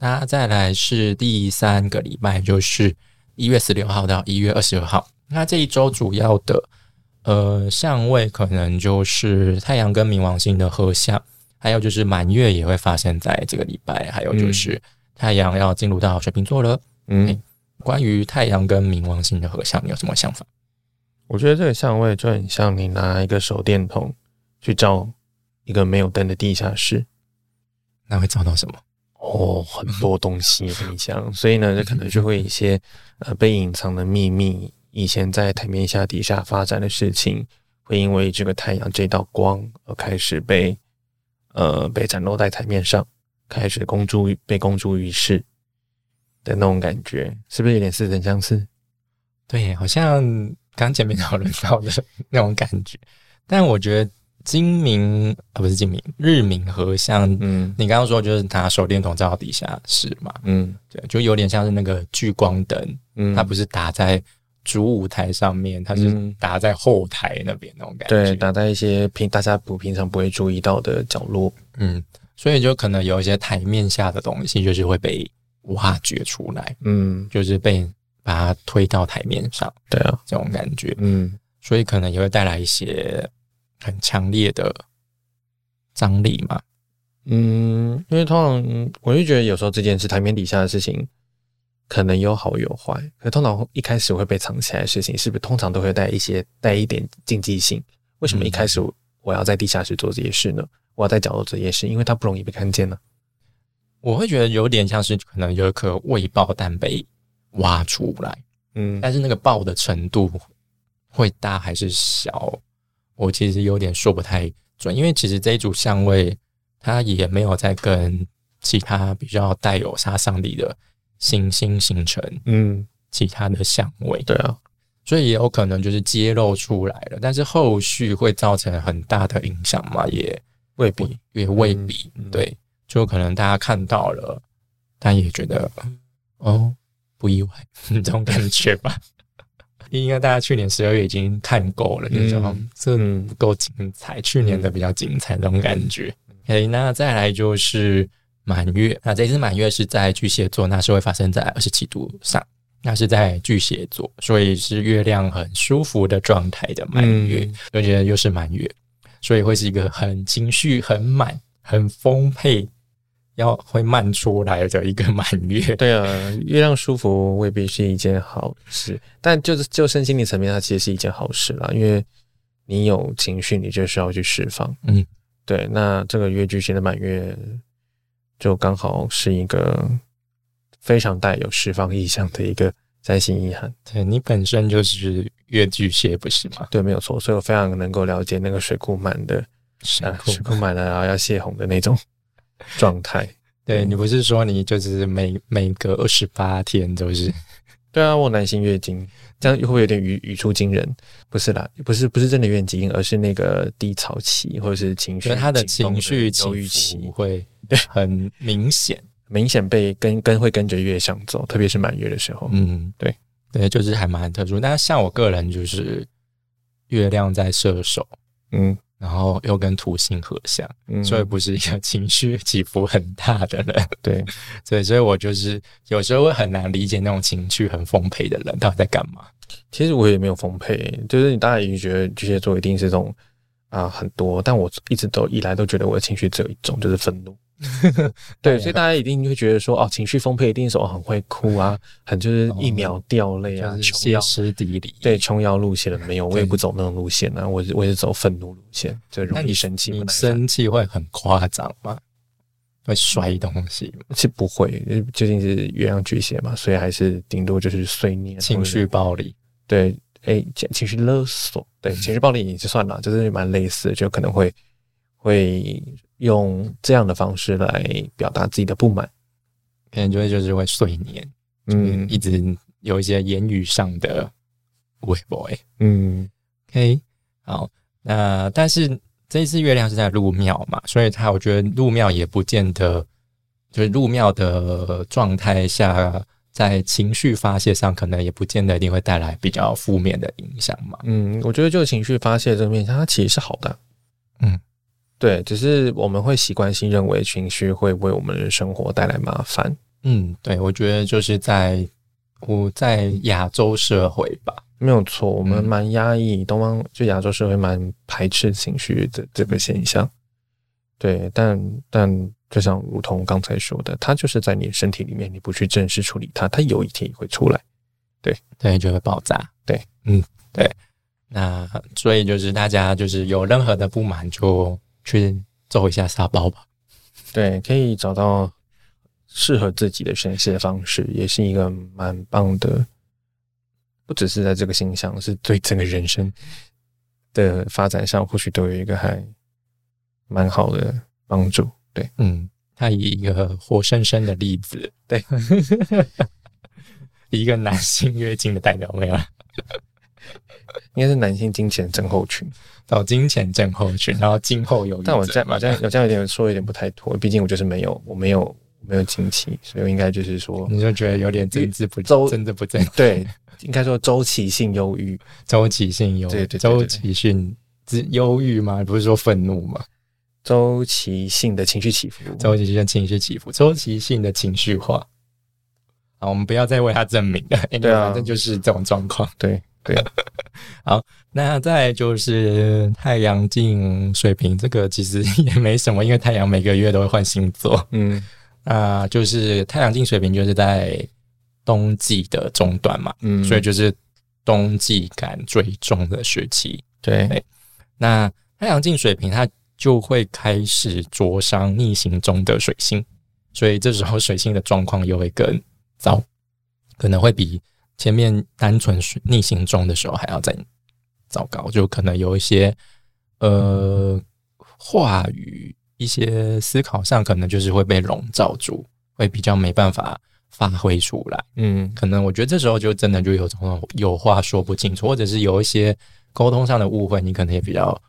那再来是第三个礼拜，就是一月十六号到一月二十二号。那这一周主要的呃相位可能就是太阳跟冥王星的合相，还有就是满月也会发生在这个礼拜，还有就是太阳要进入到水瓶座了。嗯，关于太阳跟冥王星的合相，你有什么想法？我觉得这个相位就很像你拿一个手电筒去照一个没有灯的地下室，那会照到什么？哦，很多东西跟你讲，所以呢，这可能就会一些呃被隐藏的秘密，以前在台面下底下发展的事情，会因为这个太阳这道光而开始被呃被展露在台面上，开始公诸于被公诸于世的那种感觉，是不是有点似曾相识？对，好像。刚前面讨论到的那种感觉，但我觉得金明啊不是金明日明和像，嗯，你刚刚说就是拿手电筒照底下是嘛，嗯，对，就有点像是那个聚光灯，嗯，它不是打在主舞台上面，它是打在后台那边那种感觉，对，打在一些平大家不平常不会注意到的角落，嗯，所以就可能有一些台面下的东西就是会被挖掘出来，嗯，就是被。把它推到台面上，对啊，这种感觉，嗯，所以可能也会带来一些很强烈的张力嘛，嗯，因为通常我就觉得有时候这件事台面底下的事情可能有好有坏，可通常一开始会被藏起来的事情，是不是通常都会带一些带一点禁忌性？为什么一开始我要在地下室做这些事呢？我要在角落做这些事，因为它不容易被看见呢。我会觉得有点像是可能有一颗未爆弹被。挖出来，嗯，但是那个爆的程度会大还是小？我其实有点说不太准，因为其实这一组相位它也没有在跟其他比较带有杀伤力的行星形成，嗯，其他的相位，对啊，所以也有可能就是揭露出来了，但是后续会造成很大的影响嘛？也未必，也未必，对，就可能大家看到了，但也觉得哦。不意外，这种感觉吧。应该大家去年十二月已经看够了，那种这不够精彩。去年的比较精彩，那种感觉。哎，那再来就是满月。那这次满月是在巨蟹座，那是会发生在二十七度上，那是在巨蟹座，所以是月亮很舒服的状态的满月，而且又是满月，所以会是一个很情绪很满、很丰沛。要会漫出来的一个满月，对啊，月亮舒服未必是一件好事，但就是就身心理层面，它其实是一件好事啦。因为你有情绪，你就需要去释放。嗯，对。那这个月巨蟹的满月，就刚好是一个非常带有释放意向的一个三星遗憾。对你本身就是月巨蟹，不是吗？对，没有错。所以我非常能够了解那个水库满的，水库满了然后要泄洪的那种。状态，对你不是说你就是每每隔二十八天都是？对啊，我男性月经，这样会不会有点语语出惊人？不是啦，不是不是真的月经，而是那个低潮期或者是情绪，他的情绪起伏会很明显，明显被跟跟会跟着月相走，特别是满月的时候。嗯，对对，就是还蛮特殊。但是像我个人就是月亮在射手，嗯。然后又跟土星合相，所以不是一个情绪起伏很大的人。对，所以，所以我就是有时候会很难理解那种情绪很丰沛的人到底在干嘛。其实我也没有丰沛，就是你大家已经觉得巨蟹座一定是这种啊很多，但我一直都以来都觉得我的情绪只有一种，就是愤怒。对，所以大家一定会觉得说，哦，情绪丰沛一定是我很会哭啊，很就是一秒掉泪啊，歇斯底里。对，琼瑶路线的没有，我也不走那种路线啊，我我是走愤怒路线，就容易生气。你生气会很夸张吗？会摔东西？是不会，究竟是月亮巨蟹嘛，所以还是顶多就是碎念、情绪暴力。对，哎，情绪勒索，对，情绪暴力也就算了，就是蛮类似，就可能会会。用这样的方式来表达自己的不满，可能就会就是会碎念，嗯，一直有一些言语上的微博，嗯，OK，好，那但是这一次月亮是在入庙嘛，所以他我觉得入庙也不见得就是入庙的状态下，在情绪发泄上可能也不见得一定会带来比较负面的影响嘛。嗯，我觉得就情绪发泄这个面向，它其实是好的，嗯。对，只是我们会习惯性认为情绪会为我们的生活带来麻烦，嗯，对，我觉得就是在我在亚洲社会吧，没有错，我们嗯蛮压抑，东方就亚洲社会蛮排斥情绪的这个现象。对，但但就像如同刚才说的，它就是在你身体里面，你不去正式处理它，它有一天也会出来。对对，就会爆炸。对，嗯，对。那所以就是大家就是有任何的不满就去揍一下沙包吧。对，可以找到适合自己的宣泄方式，也是一个蛮棒的。不只是在这个形象，是对整个人生的发展上，或许都有一个还蛮好的帮助。对，嗯，他以一个活生生的例子，对，一个男性月经的代表没有啦 应该是男性金钱症候群，到金钱症候群，然后今后有，但我这样我这样我这样有点说有点不太妥，毕竟我就是没有我没有没有经期，所以我应该就是说，你就觉得有点政治不周政治不正，对，应该说周期性忧郁，周期性忧，对对对对周期性之忧郁吗？不是说愤怒吗？周期性的情绪起伏，周期性的情绪起伏，周期性的情绪化。好，我们不要再为他证明了，对啊反正就是这种状况。对对，好那再就是太阳进水瓶，这个其实 也没什么，因为太阳每个月都会换星座。嗯 那就是太阳进水瓶，就是在冬季的中段嘛，嗯，所以就是冬季感最重的时期。对那太阳进水瓶，它就会开始灼伤逆行中的水星，所以这时候水星的状况又会更糟，可能会比前面单纯水逆行中的时候还要再糟糕，就可能有一些呃话语、一些思考上，可能就是会被笼罩住，会比较没办法发挥出来。嗯可能我觉得这时候就真的就有种有话说不清楚，或者是有一些沟通上的误会，你可能也比较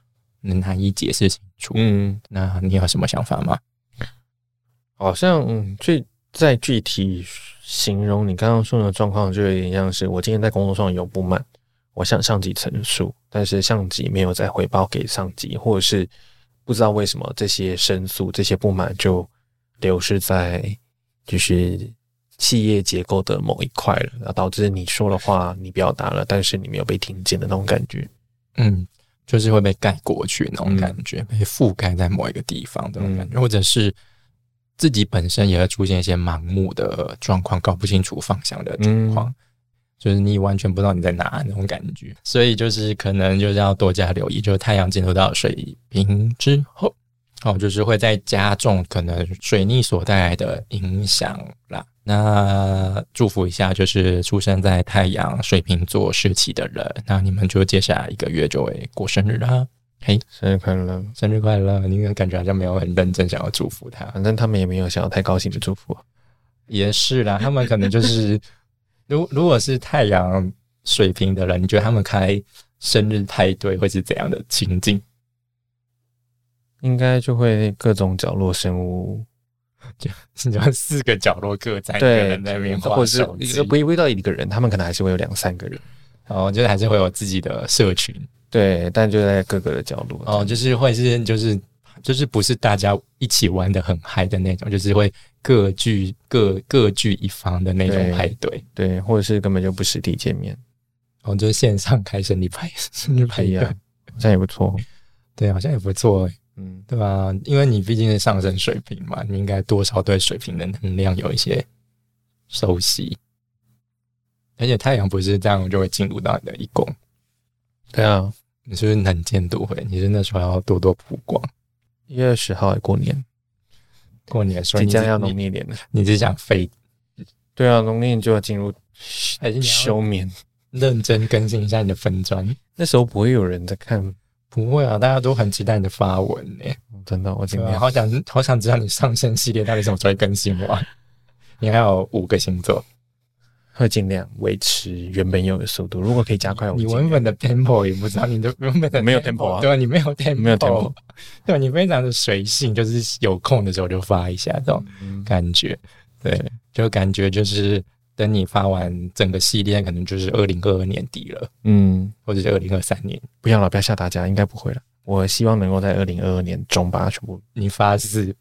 难以解释清楚。嗯，那你有什么想法吗？好像嗯具在具体形容你刚刚说的状况，就有点像是我今天在工作上有不满，我向上级陈述，但是上级没有再回报给上级，或者是不知道为什么这些申诉、这些不满就流失在就是企业结构的某一块了，然后导致你说的话你表达了，但是你没有被听见的那种感觉。嗯，就是会被盖过去那种嗯感觉，被覆盖在某一个地方的那种感觉，或者是自己本身也会出现一些盲目的状况，搞不清楚方向的情况。就是你完全不知道你在哪那种感觉，所以就是可能就是要多加留意，就是太阳进入到水平之后，哦，就是会再加重可能水逆所带来的影响啦。那祝福一下，就是出生在太阳水瓶座时期的人，那你们就接下来一个月就会过生日啦。嘿，生日快乐！生日快乐！你感觉好像没有很认真想要祝福他，反正他们也没有想要太高兴的祝福。也是啦，他们可能就是，如如果是太阳水平的人，你觉得他们开生日派对会是怎样的情境？应该就会各种角落生物，就四个角落各在一个对人在那边或者是不会不到一个人，他们可能还是会有两三个人，哦，就是还是会有自己的社群，对，但就在各个的角落。哦，就是会是就是就是不是大家一起玩的很嗨的那种，就是会各据各各据一方的那种派对。对，或者是根本就不实体见面，哦，就是线上开生日派 生日派对好像也不错。对，好像也不错欸嗯，对吧？因为你毕竟是上升水平嘛，你应该多少对水平的能量有一些熟悉。而且太阳不是这样就会进入到你的一宫，对啊，你是不是能见度会？你是那时候要多多曝光。一月二十号过年，过年的时候你只即将要你农历年了。你只想飞，对啊，农历年就要进入还是休眠，认真更新一下你的分砖？那时候不会有人在看，不会啊，大家都很期待你的发文呢、真的，我今天好想好想知道你上升系列到底什么时候会更新完。你还有五个星座，会尽量维持原本有的速度，如果可以加快，我你文本的 tempo 也不知道，你的文本的没有 tempo 啊。对啊，你没有 tempo，没有 tempo 对，你非常的随性，就是有空的时候就发一下这种嗯。感觉，对，就感觉就是等你发完整个系列，可能就是二零二二年底了，嗯，或者是二零二三年，不要了，不要吓大家，应该不会了。我希望能够在二零二二年中把它全部你发是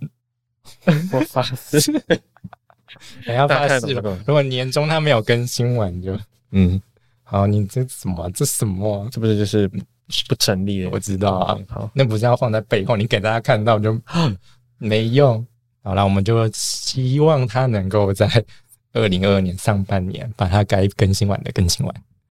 我发誓，等一下发誓了。如果年终他没有更新完就，嗯，好，你这什么啊？这什么啊？这不是就是不成立的？我知道啊，好，那不是要放在背后，你给大家看到就 没用。好了，我们就希望他能够在二零二二年上半年把它该更新完的更新完。